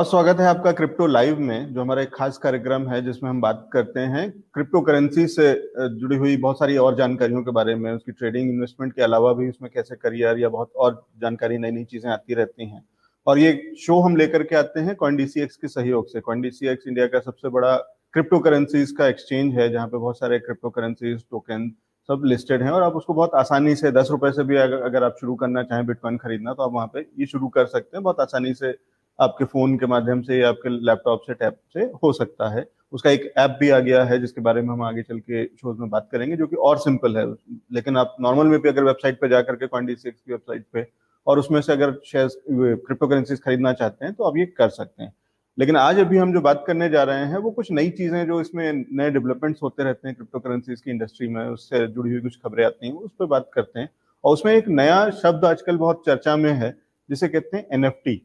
बहुत स्वागत है आपका क्रिप्टो लाइव में जो हमारा एक खास कार्यक्रम है जिसमें हम बात करते हैं क्रिप्टो करेंसी से जुड़ी हुई बहुत सारी और जानकारियों के बारे में उसकी ट्रेडिंग इन्वेस्टमेंट के अलावा भी उसमें कैसे करियर या बहुत और जानकारी नई नई चीज़ें आती रहती हैं। और ये शो हम लेकर के आते हैं कॉइन के सहयोग से। कॉइन इंडिया का सबसे बड़ा क्रिप्टो करेंसीज का एक्सचेंज है जहाँ पे बहुत सारे क्रिप्टो करेंसीज टोकन सब लिस्टेड हैं और आप उसको बहुत आसानी से दस रुपए से भी अगर, अगर आप शुरू करना चाहें बिटकॉइन खरीदना तो आप वहाँ पे ये शुरू कर सकते हैं। बहुत आसानी से आपके फ़ोन के माध्यम से या आपके लैपटॉप से टैब से हो सकता है। उसका एक ऐप भी आ गया है, जिसके बारे में हम आगे चल के शोज़ में बात करेंगे, जो कि और सिंपल है। लेकिन आप नॉर्मल में भी अगर वेबसाइट पर जाकर के कॉइन की वेबसाइट पे और उसमें से अगर शेयर क्रिप्टो करेंसीज खरीदना चाहते हैं तो आप ये कर सकते हैं। लेकिन आज अभी हम जो बात करने जा रहे हैं, वो कुछ नई चीज़ें जो इसमें नए डेवलपमेंट्स होते रहते हैं क्रिप्टो करेंसीज की इंडस्ट्री में, उससे जुड़ी हुई कुछ खबरें आती हैं उस पर बात करते हैं। और उसमें एक नया शब्द आजकल बहुत चर्चा में है, जिसे कहते हैं एनएफटी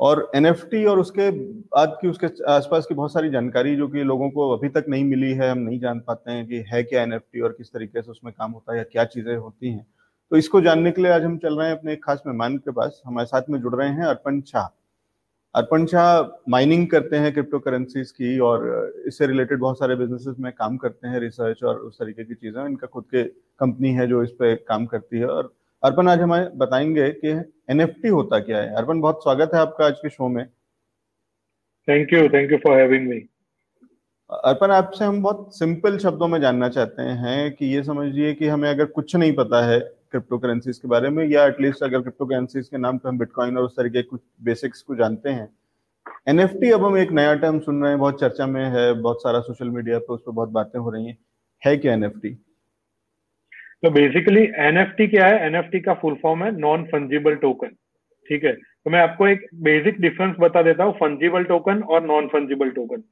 और एनएफटी और उसके बाद की उसके आसपास की बहुत सारी जानकारी जो कि लोगों को अभी तक नहीं मिली है, हम नहीं जान पाते हैं कि है क्या एनएफटी और किस तरीके से उसमें काम होता है या क्या चीज़ें होती हैं। तो इसको जानने के लिए आज हम चल रहे हैं अपने एक खास मेहमान के पास। हमारे साथ में जुड़ रहे हैं अर्पण शाह। अर्पण शाह माइनिंग करते हैं क्रिप्टो करेंसीज की और इससे रिलेटेड बहुत सारे बिजनेसेस में काम करते हैं रिसर्च और उस तरीके की चीज़ें। इनका खुद के कंपनी है जो इस पर काम करती है और अर्पण आज हमें बताएँगे कि एनएफटी होता क्या है? अर्पण बहुत स्वागत है आपका आज के शो में। Thank you thank you for having me Arpan आपसे हम बहुत सिंपल शब्दों में जानना चाहते हैं कि ये समझिए कि हमें अगर कुछ नहीं पता है क्रिप्टो करेंसीज के बारे में या एटलीस्ट अगर क्रिप्टो करेंसीज के नाम पे हम बिटकॉइन और उस तरीके कुछ बेसिक्स को जानते हैं। एनएफटी अब हम एक नया टर्म सुन रहे हैं बहुत चर्चा में है बहुत सारा सोशल मीडिया पे उस पर बहुत बातें हो रही हैं। है क्या एनएफटी तो बेसिकली एनएफटी क्या है? एनएफटी का फुल फॉर्म है नॉन फंजिबल टोकन ठीक है? तो मैं आपको एक बेसिक डिफरेंस बता देता हूँ फंजिबल टोकन और नॉन फंजिबल टोकन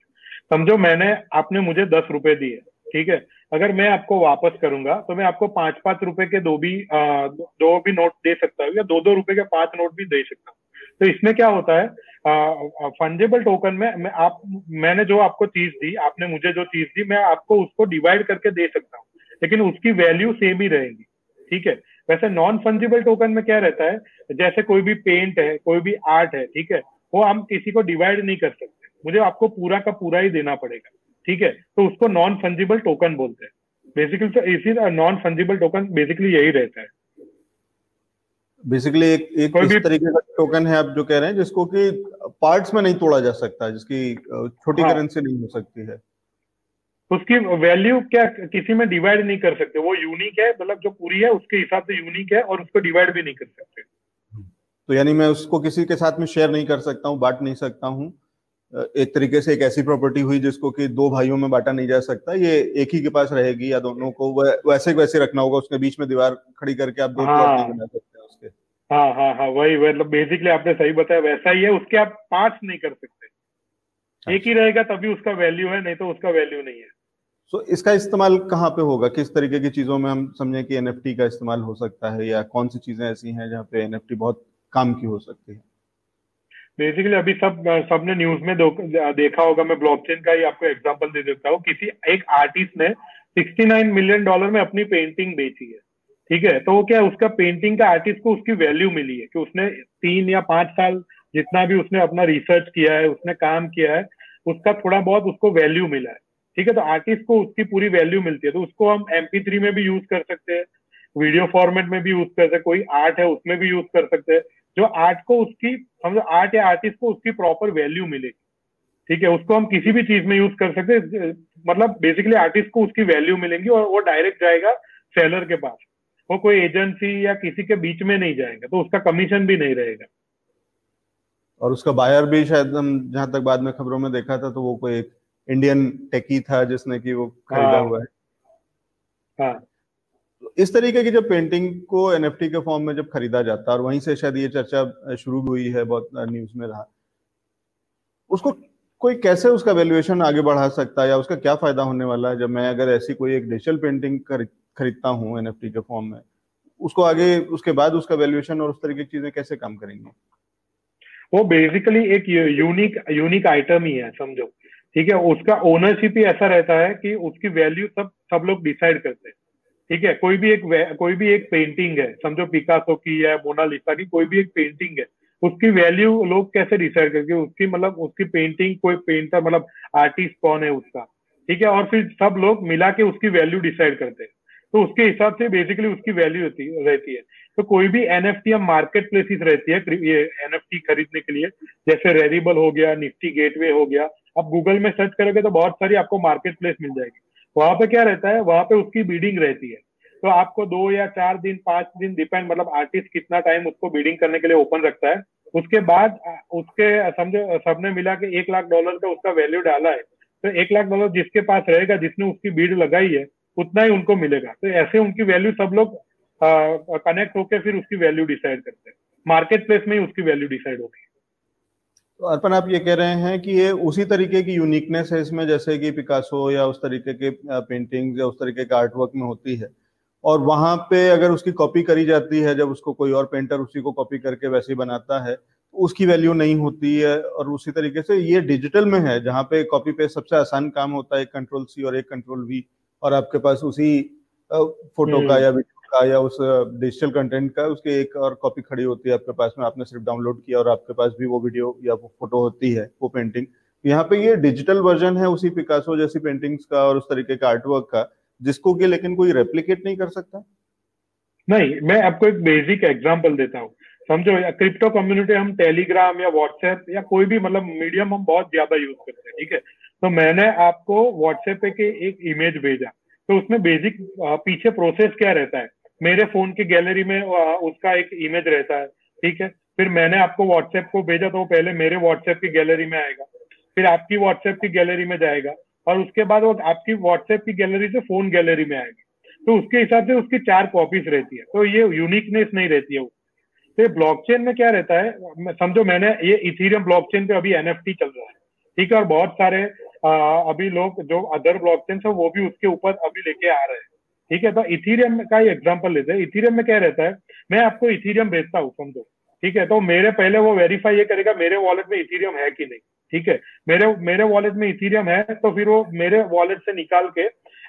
समझो मैंने आपने मुझे दस रुपए दिए ठीक है? अगर मैं आपको वापस करूँगा तो मैं आपको पाँच पाँच रुपए के दो भी आ, दो भी नोट दे सकता हूँ या दो दो रुपए के पाँच नोट भी दे सकता हूँ. तो इसमें क्या होता है? फंजेबल टोकन में मैं आप मैंने जो आपको चीज़ दी आपने मुझे जो चीज़ दी मैं आपको उसको डिवाइड करके दे सकता हूँ. लेकिन उसकी वैल्यू सेम ही रहेगी ठीक है? वैसे नॉन फंजिबल टोकन में क्या रहता है जैसे कोई भी पेंट है कोई भी आर्ट है ठीक है वो हम किसी को डिवाइड नहीं कर सकते। मुझे आपको पूरा का पूरा ही देना पड़ेगा ठीक है? तो उसको नॉन फंजिबल टोकन बोलते हैं। बेसिकली तो इसी नॉन फंजिबल टोकन बेसिकली यही रहता है। बेसिकली एक एक भी तरीके का टोकन है आप जो कह रहे हैं जिसको कि पार्ट्स में नहीं तोड़ा जा सकता जिसकी छोटी हाँ, करेंसी नहीं हो सकती है। उसकी वैल्यू क्या किसी में डिवाइड नहीं कर सकते। वो यूनिक है मतलब जो पूरी है उसके हिसाब से यूनिक है और उसको डिवाइड भी नहीं कर सकते। तो यानी मैं उसको किसी के साथ में शेयर नहीं कर सकता हूँ बांट नहीं सकता हूँ। एक तरीके से एक ऐसी प्रॉपर्टी हुई जिसको कि दो भाइयों में बांटा नहीं जा सकता। ये एक ही के पास रहेगी या दोनों को वैसे वैसे रखना होगा उसके बीच में दीवार खड़ी करके आप दो हाँ, बना सकते हैं उसके। हाँ हाँ हाँ वही मतलब बेसिकली आपने सही बताया वैसा ही है उसके आप पाँच नहीं कर सकते। एक ही रहेगा तभी उसका वैल्यू है नहीं तो उसका वैल्यू नहीं है। तो so, इसका इस्तेमाल कहाँ पे होगा? किस तरीके की चीज़ों में हम समझें कि एनएफटी का इस्तेमाल हो सकता है या कौन सी चीज़ें ऐसी हैं जहाँ पे एनएफटी बहुत काम की हो सकती है? बेसिकली अभी सब सबने न्यूज़ में देखा होगा मैं ब्लॉकचेन का ही आपको एग्जांपल दे देता हूँ। किसी एक आर्टिस्ट ने 69 मिलियन डॉलर में अपनी पेंटिंग बेची है। ठीक है? तो क्या उसका पेंटिंग का आर्टिस्ट को उसकी वैल्यू मिली है कि उसने तीन या पाँच साल जितना भी उसने अपना रिसर्च किया है उसने काम किया है उसका थोड़ा बहुत उसको वैल्यू मिला है। ठीक है तो आर्टिस्ट को उसकी पूरी वैल्यू मिलती है तो उसको हम एमपी में भी यूज़ कर सकते हैं वीडियो फॉर्मेट में भी यूज़ कर सकते कोई आर्ट है उसमें भी यूज़ कर सकते हैं, जो आर्ट को उसकी समझो आर्ट या आर्टिस्ट को उसकी प्रॉपर वैल्यू मिलेगी, ठीक है, उसको हम किसी भी चीज़ में यूज़ कर सकते हैं मतलब बेसिकली आर्टिस्ट को उसकी वैल्यू मिलेंगी और वो डायरेक्ट जाएगा सेलर के पास, वो कोई एजेंसी या किसी के बीच में नहीं जाएगा तो उसका कमीशन भी नहीं रहेगा। और उसका बायर भी शायद हम जहाँ तक बाद में खबरों में देखा था तो वो कोई एक इंडियन टेकी था जिसने की वो खरीदा हाँ, हुआ है। हाँ। इस तरीके की जब पेंटिंग को एनएफटी के फॉर्म में जब खरीदा जाता है और वहीं से शायद ये चर्चा शुरू हुई है बहुत न्यूज़ में रहा उसको कोई कैसे उसका वैल्यूएशन आगे बढ़ा सकता है या उसका क्या फ़ायदा होने वाला है? जब मैं अगर ऐसी कोई एक डिजिटल पेंटिंग खरीदता हूँ एनएफटी के फॉर्म में उसको आगे उसके बाद उसका वैल्यूएशन और उस तरीके की चीज़ें कैसे काम करेंगी? वो बेसिकली एक यूनिक यूनिक आइटम ही है समझो। ठीक है, उसका ओनरशिप ही ऐसा रहता है कि उसकी वैल्यू सब सब लोग डिसाइड करते हैं। ठीक है, कोई भी एक कोई भी एक पेंटिंग है, समझो पिकासो की या मोनालिसा की, कोई भी एक पेंटिंग है, उसकी वैल्यू लोग कैसे डिसाइड करके उसकी मतलब उसकी पेंटिंग कोई पेंटर मतलब आर्टिस्ट कौन है उसका? ठीक है, और फिर सब लोग मिला के उसकी वैल्यू डिसाइड करते हैं। तो उसके हिसाब से बेसिकली उसकी वैल्यू होती रहती है। तो कोई भी एनएफटी हम मार्केट प्लेसिस रहती है ये एनएफटी खरीदने के लिए, जैसे रेरिबल हो गया निफ्टी गेटवे हो गया। आप गूगल में सर्च करोगे तो बहुत सारी आपको मार्केट प्लेस मिल जाएगी। वहाँ पे क्या रहता है, वहाँ पे उसकी बीडिंग रहती है। तो आपको दो या चार दिन, पाँच दिन डिपेंड मतलब आर्टिस्ट कितना टाइम उसको बीडिंग करने के लिए ओपन रखता है। उसके बाद उसके समझो सबने मिला के एक लाख डॉलर का उसका वैल्यू डाला है। तो एक लाख डॉलर जिसके पास रहेगा, जिसने उसकी बीड लगाई है उतना ही उनको मिलेगा। तो ऐसे उनकी वैल्यू सब लोग कनेक्ट होकर फिर उसकी वैल्यू डिसाइड करते हैं। मार्केट प्लेस में ही उसकी वैल्यू डिसाइड होती है। तो अर्पण, आप ये कह रहे हैं कि ये उसी तरीके की यूनिकनेस है इसमें, जैसे कि पिकासो या उस तरीके के पेंटिंग या उस तरीके के आर्ट वर्क में होती है। और वहाँ पे अगर उसकी कॉपी करी जाती है, जब उसको कोई और पेंटर उसी को कॉपी करके वैसे ही बनाता है तो उसकी वैल्यू नहीं होती है। और उसी तरीके से ये डिजिटल में है, जहाँ पे कॉपी पे सबसे आसान काम होता है, एक कंट्रोल सी और एक कंट्रोल वी और आपके पास उसी फ़ोटो का हम्म। या वीडियो का या उस डिजिटल कंटेंट का उसकी एक और कॉपी खड़ी होती है आपके पास में आपने सिर्फ़ डाउनलोड किया और आपके पास भी वो वीडियो या वो फ़ोटो होती है वो पेंटिंग। यहाँ पे ये डिजिटल वर्जन है उसी पिकासो जैसी पेंटिंग्स का और उस तरीके का आर्टवर्क का जिसको कि लेकिन कोई रेप्लीकेट नहीं कर सकता? नहीं मैं आपको एक बेसिक एग्जांपल देता हूँ। समझो क्रिप्टो कम्युनिटी हम टेलीग्राम या व्हाट्सएप या कोई भी मतलब मीडियम हम बहुत ज़्यादा यूज़ करते हैं ठीक है? तो मैंने आपको व्हाट्सएप पे के एक इमेज भेजा। तो उसमें बेसिक पीछे प्रोसेस क्या रहता है? मेरे फ़ोन की गैलरी में उसका एक इमेज रहता है, ठीक है? फिर मैंने आपको व्हाट्सएप को भेजा तो वो पहले मेरे व्हाट्सएप की गैलरी में आएगा। फिर आपकी व्हाट्सएप की गैलरी में जाएगा और उसके बाद वो आपकी व्हाट्सएप की गैलरी से फ़ोन गैलरी में आएगी। तो उसके हिसाब से उसकी चार कॉपीज रहती है। तो ये यूनिकनेस नहीं रहती है तो ब्लॉकचेन में क्या रहता है? समझो मैंने, ये इथीरियम ब्लॉकचेन पे अभी एनएफटी चल रहा है, ठीक है? और बहुत सारे अभी लोग जो अदर ब्लॉकचेन है वो भी उसके ऊपर अभी लेके आ रहे हैं। ठीक है तो इथीरियम का ही एग्ज़ाम्पल लेते हैं। इथीरियम में क्या रहता है? मैं आपको इथीरियम भेजता हूँ, समझो। ठीक है तो मेरे पहले वो वेरीफाई ये करेगा, मेरे वॉलेट में इथीरियम है कि नहीं। ठीक है, मेरे मेरे वॉलेट में इथीरियम है तो फिर वो मेरे वॉलेट से निकाल के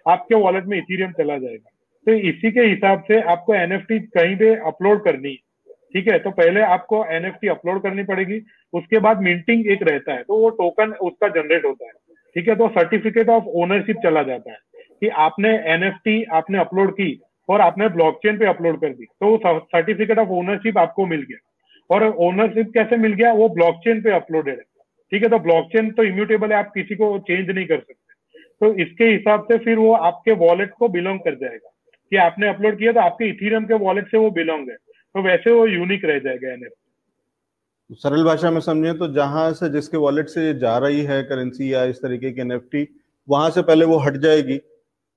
आपके वॉलेट में इथीरियम चला जाएगा। तो इसी के हिसाब से आपको एनएफटी कहीं पे अपलोड करनी है। ठीक है तो पहले आपको एनएफटी अपलोड करनी पड़ेगी, उसके बाद मिंटिंग एक रहता है तो वो टोकन उसका जनरेट होता है। ठीक है तो सर्टिफिकेट ऑफ़ ओनरशिप चला जाता है कि आपने एनएफटी आपने अपलोड की और आपने ब्लॉकचेन पे अपलोड कर दी। तो सर्टिफिकेट ऑफ़ ओनरशिप आपको मिल गया। और ओनरशिप कैसे मिल गया? वो ब्लॉकचेन पे अपलोडेड है। ठीक है तो ब्लॉकचेन तो इम्यूटेबल है, आप किसी को चेंज नहीं कर सकते। तो इसके हिसाब से फिर वो आपके वॉलेट को बिलोंग कर जाएगा। कि आपने अपलोड किया तो आपके इथीरियम के वॉलेट से वो बिलोंग है। तो वैसे वो यूनिक रह जाएगा एनएफटी सरल भाषा में समझे तो जहाँ से जिसके वॉलेट से जा रही है करेंसी या इस तरीके की एनएफटी वहाँ से पहले वो हट जाएगी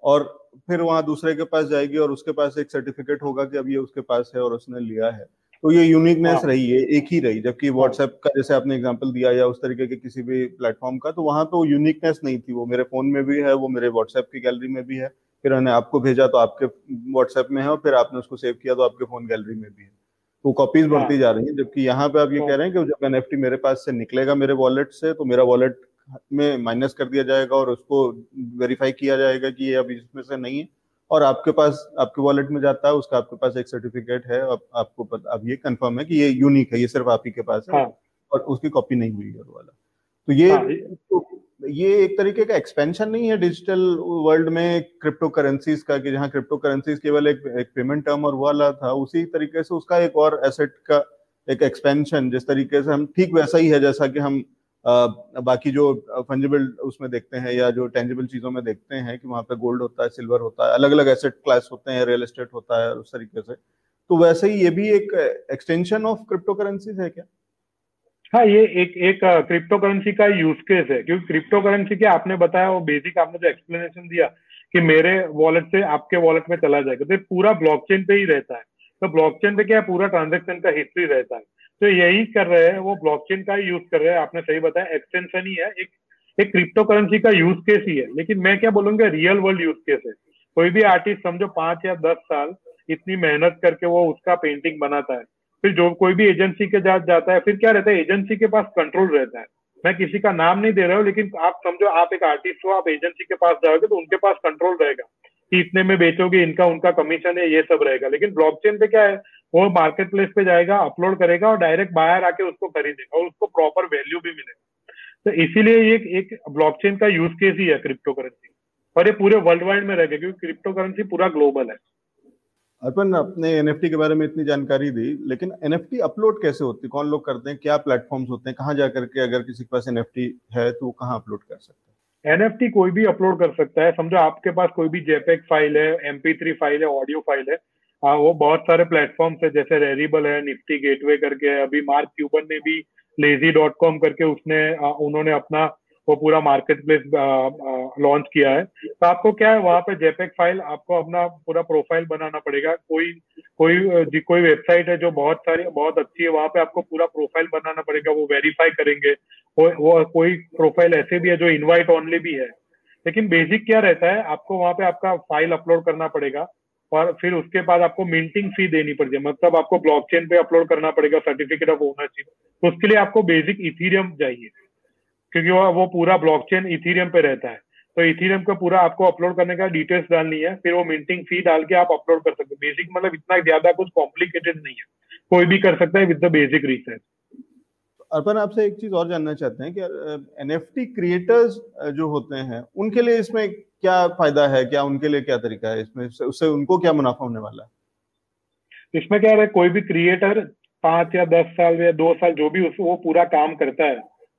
और फिर वहाँ दूसरे के पास जाएगी और उसके पास एक सर्टिफिकेट होगा कि अब ये उसके पास है और उसने लिया है तो ये यूनिकनेस हाँ। रही है एक ही रही जबकि व्हाट्सएप। का जैसे आपने एग्ज़ाम्पल दिया या उस तरीके के किसी भी प्लेटफॉर्म का तो वहाँ तो यूनिकनेस नहीं थी वो मेरे फ़ोन में भी है वो मेरे व्हाट्सएप की गैलरी में भी है फिर मैंने आपको भेजा तो आपके व्हाट्सएप में है और फिर आपने उसको सेव किया तो आपके फ़ोन गैलरी में भी है तो कॉपीज बढ़ती हाँ। जा रही है जबकि यहाँ पे आप ये हाँ। कह रहे हैं कि जब एन मेरे पास से निकलेगा मेरे वॉलेट से तो मेरा वॉलेट में माइनस कर दिया जाएगा और उसको वेरीफाई किया जाएगा कि ये अब इसमें से नहीं है और आपके पास आपके वॉलेट में जाता है उसका आपके पास एक सर्टिफिकेट है अब आपको पता अब ये कंफर्म है कि ये यूनिक है ये सिर्फ़ आप ही के पास है हाँ। और उसकी कॉपी नहीं हुई है वाला तो ये हाँ। तो ये एक तरीके का एक्सपेंशन नहीं है डिजिटल वर्ल्ड में क्रिप्टो करेंसीज का कि जहाँ क्रिप्टो करेंसीज केवल एक, एक पेमेंट टर्म और वाला था उसी तरीके से उसका एक और एसेट का एक एक्सपेंशन जिस तरीके से हम ठीक वैसा ही है जैसा कि हम आ, बाकी जो फंजिबल उसमें देखते हैं या जो टेंजिबल चीज़ों में देखते हैं कि वहाँ पे गोल्ड होता है सिल्वर होता है अलग अलग एसेट क्लास होते हैं रियल एस्टेट होता है उस तरीके से। तो वैसे ही ये भी एक एक्सटेंशन ऑफ़ क्रिप्टो करेंसीज है क्या? हाँ ये एक एक क्रिप्टो करेंसी का यूज़ केस है, क्योंकि क्रिप्टो करेंसी के आपने बताया, वो बेसिक आपने जो एक्सप्लेनेशन दिया कि मेरे वॉलेट से आपके वॉलेट में चला जाएगा तो पूरा ब्लॉकचेन पे ही रहता है। तो ब्लॉकचेन पे क्या पूरा ट्रांजेक्शन का हिस्ट्री रहता है। तो यही कर रहे हैं, वो ब्लॉकचेन का ही यूज़ कर रहे हैं, आपने सही बताया एक्सटेंशन ही है, एक एक क्रिप्टो करेंसी का यूज़ केस ही है। लेकिन मैं क्या बोलूँगा रियल वर्ल्ड यूज़ केस है। कोई भी आर्टिस्ट समझो, पाँच या दस साल इतनी मेहनत करके वो उसका पेंटिंग बनाता है। फिर जो कोई भी एजेंसी के साथ जाता है, फिर क्या रहता है एजेंसी के पास कंट्रोल रहता है। मैं किसी का नाम नहीं दे रहा हूँ, लेकिन आप समझो, आप एक आर्टिस्ट हो, आप एजेंसी के पास जाओगे तो उनके पास कंट्रोल रहेगा। कि इतने में बेचोगे, इनका, उनका कमीशन है, ये सब रहेगा। लेकिन ब्लॉकचेन पे क्या है, वो मार्केट प्लेस पे जाएगा अपलोड करेगा और डायरेक्ट बाहर आके उसको खरीदेगा और उसको प्रॉपर वैल्यू भी मिलेगा। तो इसीलिए ये एक ब्लॉकचेन का यूज़ केस ही है क्रिप्टो करेंसी और ये पूरे वर्ल्ड वाइड में रहेगा क्योंकि क्रिप्टो करेंसी पूरा ग्लोबल है। अर्पण अपने एनएफटी के बारे में इतनी जानकारी दी लेकिन एनएफटी अपलोड कैसे होती? है कौन लोग करते हैं? क्या प्लेटफॉर्म्स होते हैं? कहाँ जाकर के अगर किसी के पास एनएफटी है तो कहाँ अपलोड कर सकते हैं? एनएफटी कोई भी अपलोड कर सकता है। समझो आपके पास कोई भी जेपेक फ़ाइल है थ्री फ़ाइल है ऑडियो फ़ाइल है आ, वो बहुत सारे प्लेटफॉर्म्स है जैसे रेरिबल है निफ्टी गेटवे करके अभी मार्क क्यूबन ने भी लेजी डॉट कॉम करके उसने आ, उन्होंने अपना वो पूरा मार्केट प्लेस लॉन्च किया है। तो आपको क्या है वहाँ पे जेपेक फ़ाइल आपको अपना पूरा प्रोफ़ाइल बनाना पड़ेगा। कोई कोई जी कोई वेबसाइट है जो बहुत सारी बहुत अच्छी है वहाँ पे आपको पूरा प्रोफ़ाइल बनाना पड़ेगा। वो वेरीफाई करेंगे। वो, वो कोई प्रोफ़ाइल ऐसे भी है जो इन्वाइट ओनली भी है। लेकिन बेसिक क्या रहता है आपको वहाँ पे आपका फ़ाइल अपलोड करना पड़ेगा और फिर उसके बाद आपको मिंटिंग फ़ी देनी पड़ती है। मतलब आपको ब्लॉकचेन पे अपलोड करना पड़ेगा सर्टिफिकेट ऑफ़ ओनरशिप तो उसके लिए आपको बेसिक इथीरियम चाहिए। क्योंकि वो वो पूरा ब्लॉकचेन इथीरियम पे रहता है। तो इथीरियम का पूरा आपको अपलोड करने का डिटेल्स डालनी है फिर वो मिंटिंग फ़ी डाल के आप अपलोड कर सकते हैं। बेसिक मतलब इतना ज़्यादा कुछ कॉम्प्लिकेटेड नहीं है। कोई भी कर सकता है with the basic research Arpan आपसे एक चीज़ और जानना चाहते हैं कि एनएफटी क्रिएटर्स जो होते हैं उनके लिए इसमें क्या फ़ायदा है? क्या उनके लिए क्या तरीका है? इसमें उससे उनको क्या मुनाफा होने वाला है? इसमें क्या है कोई भी क्रिएटर पाँच या दस साल या दो साल जो भी उस वो पूरा काम करता है।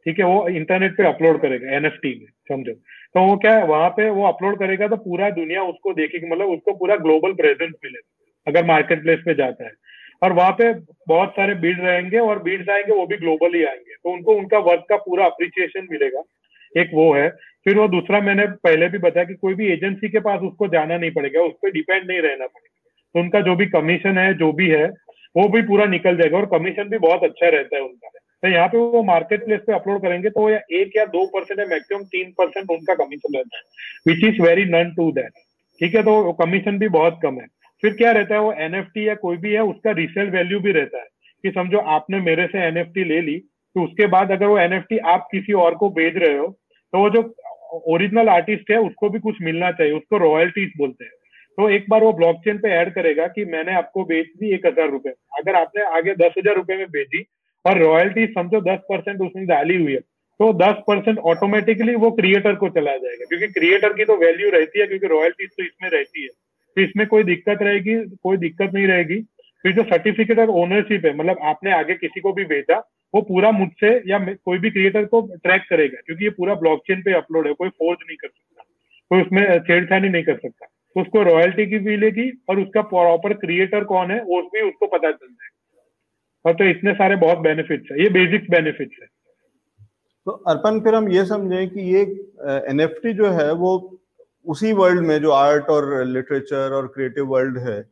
ठीक है, वो इंटरनेट पे अपलोड करेगा एनएफटी में, समझो। तो वो क्या है, वहाँ पे वो अपलोड करेगा तो पूरा दुनिया उसको देखेगी मतलब उसको पूरा ग्लोबल प्रेजेंस मिलेगा, अगर मार्केट प्लेस पे जाता है। और वहाँ पे बहुत सारे बीड रहेंगे और बीड्स आएँगे, वो भी ग्लोबली आएँगे। तो उनको, उनका वर्क का पूरा अप्रिसिएशन मिलेगा, एक वो है। फिर वो दूसरा मैंने पहले भी बताया कि कोई भी एजेंसी के पास उसको जाना नहीं पड़ेगा, उस पर डिपेंड नहीं रहना पड़ेगा। तो उनका जो भी कमीशन है, जो भी है, वो भी पूरा निकल जाएगा और कमीशन भी बहुत अच्छा रहता है उनका। तो यहाँ पे वो मार्केट प्लेस पे अपलोड करेंगे तो या एक या दो परसेंट है मैक्सिमम तीन परसेंट उनका कमीशन रहता है which is very none to that ठीक है तो कमीशन भी बहुत कम है। फिर क्या रहता है, वो एनएफटी या कोई भी है, उसका रिसेल वैल्यू भी रहता है। कि समझो आपने मेरे से एनएफटी ले ली तो उसके बाद अगर वो एनएफटी आप किसी और को भेज रहे हो तो वो जो ओरिजिनल आर्टिस्ट है, उसको भी कुछ मिलना चाहिए, उसको रॉयल्टीज बोलते हैं। तो एक बार वो ब्लॉकचेन पे ऐड करेगा कि मैंने आपको बेच दी एक हज़ार रुपए। अगर आपने आगे दस हज़ार रुपए में भेजी और रॉयल्टी समझो दस परसेंट उसमें डाली हुई है। तो दस परसेंट ऑटोमेटिकली वो क्रिएटर को चला जाएगा। क्योंकि क्रिएटर की तो वैल्यू रहती है, क्योंकि रॉयल्टीज तो इसमें रहती है। तो इसमें कोई दिक्कत रहेगी, कोई दिक्कत नहीं रहेगी। फिर जो सर्टिफिकेट ऑफ़ ओनरशिप है मतलब आपने आगे किसी को भी भेजा, वो पूरा मुझसे या कोई भी क्रिएटर को ट्रैक करेगा, क्योंकि ये पूरा ब्लॉकचेन पे अपलोड है, कोई फोर्ज नहीं कर सकता। कोई उसमें छेड़छाड़ी नहीं कर सकता। उसको रॉयल्टी की मिलेगी और उसका प्रॉपर क्रिएटर कौन है, वो भी उसको पता चल जाएगा। और तो इतने सारे बहुत बेनिफिट्स है, ये बेसिक बेनिफिट्स है। तो अर्पण, फिर हम ये समझें कि ये एनएफटी जो है, वो उसी वर्ल्ड में जो आर्ट और लिटरेचर और क्रिएटिव वर्ल्ड है,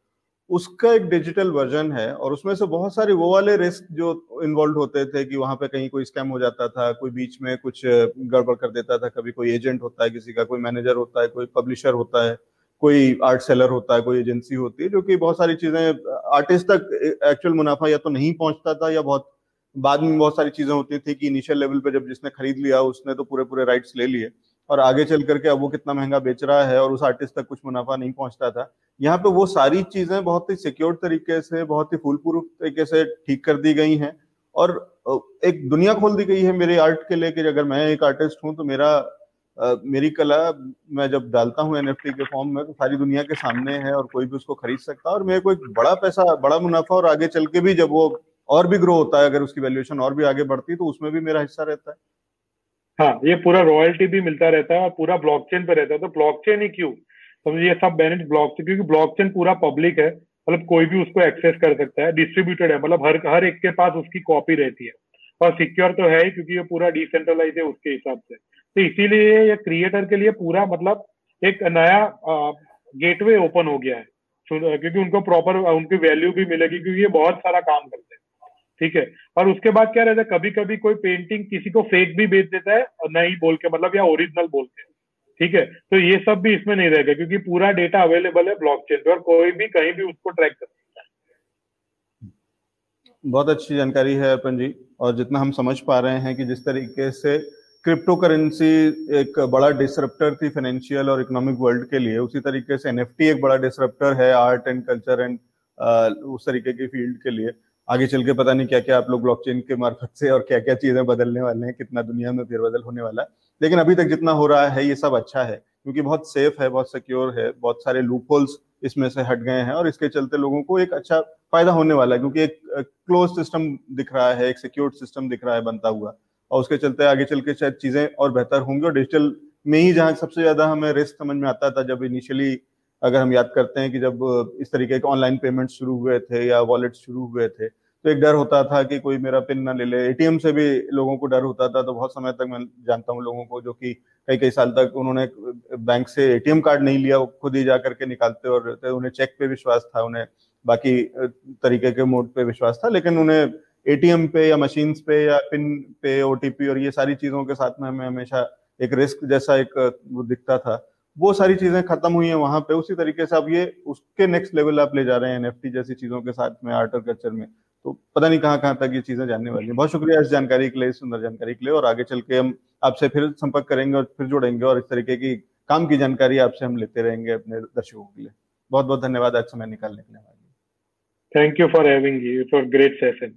उसका एक डिजिटल वर्जन है और उसमें से बहुत सारे वो वाले रिस्क जो इन्वॉल्व होते थे कि वहाँ पे कहीं कोई स्कैम हो जाता था, कोई बीच में कुछ गड़बड़ कर देता था, कभी कोई एजेंट होता है किसी का, कोई मैनेजर होता है, कोई पब्लिशर होता है कोई आर्ट सेलर होता है, कोई एजेंसी होती है, जो कि बहुत सारी चीज़ें आर्टिस्ट तक एक्चुअल मुनाफा या तो नहीं पहुँचता था या बहुत, बाद में बहुत सारी चीज़ें होती थी कि इनिशियल लेवल पे जब जिसने खरीद लिया, उसने तो पूरे पूरे राइट्स ले लिए। और आगे चल करके अब वो कितना महँगा बेच रहा है और उस आर्टिस्ट तक कुछ मुनाफा नहीं पहुँचता था। यहाँ पे वो सारी चीज़ें बहुत ही सिक्योर तरीके से, बहुत ही फूल प्रूफ तरीके से ठीक कर दी गई हैं। और एक दुनिया खोल दी गई है मेरे आर्ट के लिए कि अगर मैं एक आर्टिस्ट हूँ तो मेरा मेरी कला मैं जब डालता हूँ एनएफटी के फॉर्म में तो सारी दुनिया के सामने है और कोई भी उसको खरीद सकता है और मेरे को एक बड़ा पैसा, बड़ा मुनाफा और आगे चल के भी जब वो और भी ग्रो होता है, अगर उसकी वैल्यूएशन और भी आगे बढ़ती है तो उसमें भी मेरा हिस्सा रहता है। हाँ ये पूरा रॉयल्टी भी मिलता रहता है पूरा ब्लॉकचेन पे रहता है। तो ब्लॉकचेन ही क्यों? समझिए, ये सब बेनिफिट ब्लॉकचेन क्योंकि ब्लॉकचेन पूरा पब्लिक है मतलब कोई भी उसको एक्सेस कर सकता है डिस्ट्रीब्यूटेड है मतलब हर हर एक के पास उसकी कॉपी रहती है। और सिक्योर तो है ही, क्योंकि ये पूरा डिसेंट्रलाइज है उसके हिसाब से। तो इसीलिए ये क्रिएटर के लिए पूरा मतलब एक नया गेटवे ओपन हो गया है। क्योंकि उनको प्रॉपर उनकी वैल्यू भी मिलेगी क्योंकि ये बहुत सारा काम करते हैं। ठीक है? और उसके बाद क्या रहता है कभी कभी कोई पेंटिंग किसी को फेक भी बेच देता है, और नहीं बोल के मतलब या ओरिजिनल बोल के। ठीक है? तो ये सब भी इसमें नहीं रहेगा, क्योंकि पूरा डेटा अवेलेबल है ब्लॉकचेन पे और कोई भी कहीं भी उसको ट्रैक कर सकता है। बहुत अच्छी जानकारी है अर्पण जी, और जितना हम समझ पा रहे हैं कि जिस तरीके से क्रिप्टो करेंसी एक बड़ा डिसरप्टर थी फाइनेंशियल और इकोनॉमिक वर्ल्ड के लिए। उसी तरीके से एनएफटी एक बड़ा डिसरप्टर है आर्ट एंड कल्चर एंड उस तरीके की फ़ील्ड के लिए। आगे चल के पता नहीं क्या क्या आप लोग ब्लॉकचेन के मार्फत से और क्या क्या चीज़ें बदलने वाले हैं, कितना दुनिया में फेरबदल होने वाला है। लेकिन अभी तक जितना हो रहा है, ये सब अच्छा है, क्योंकि बहुत सेफ़ है, बहुत सिक्योर है, बहुत सारे लूप होल्स इसमें से हट गए हैं और इसके चलते लोगों को एक अच्छा फ़ायदा होने वाला है, क्योंकि एक क्लोज सिस्टम दिख रहा है, एक सिक्योर सिस्टम दिख रहा है बनता हुआ। और उसके चलते आगे चल के शायद चीज़ें और बेहतर होंगी। और डिजिटल में ही जहाँ सबसे ज़्यादा हमें रिस्क समझ में आता था, जब इनिशियली अगर हम याद करते हैं कि जब इस तरीके के ऑनलाइन पेमेंट शुरू हुए थे या वॉलेट शुरू हुए थे तो एक डर होता था कि कोई मेरा पिन ना ले ले। एटीएम से भी लोगों को डर होता था तो बहुत समय तक मैं जानता हूँ लोगों को, जो कि कई कई साल तक उन्होंने बैंक से एटीएम कार्ड नहीं लिया, वो खुद ही जा करके निकालते और तो उन्हें चेक पे विश्वास था, उन्हें बाकी तरीके के मोड पे विश्वास था, लेकिन उन्हें एटीएम पे या मशीन पे या पिन पे ओटीपी और ये सारी चीज़ों के साथ में हमें हमेशा एक रिस्क जैसा एक, वो दिखता था। वो सारी चीज़ें खत्म हुई हैं वहाँ पे। उसी तरीके से अब ये उसके नेक्स्ट लेवल आप ले जा रहे हैं एनएफटी जैसी चीज़ों के साथ में आर्ट कल्चर में। तो पता नहीं कहाँ कहाँ तक ये चीज़ें जानने वाली हैं। बहुत शुक्रिया इस जानकारी के लिए सुंदर जानकारी के लिए। और आगे चल के हम आपसे फिर संपर्क करेंगे और फिर जुड़ेंगे और इस तरीके की काम की जानकारी आपसे हम लेते रहेंगे अपने दर्शकों के लिए। बहुत बहुत धन्यवाद आज समय निकालने के लिए thank you for having you for great session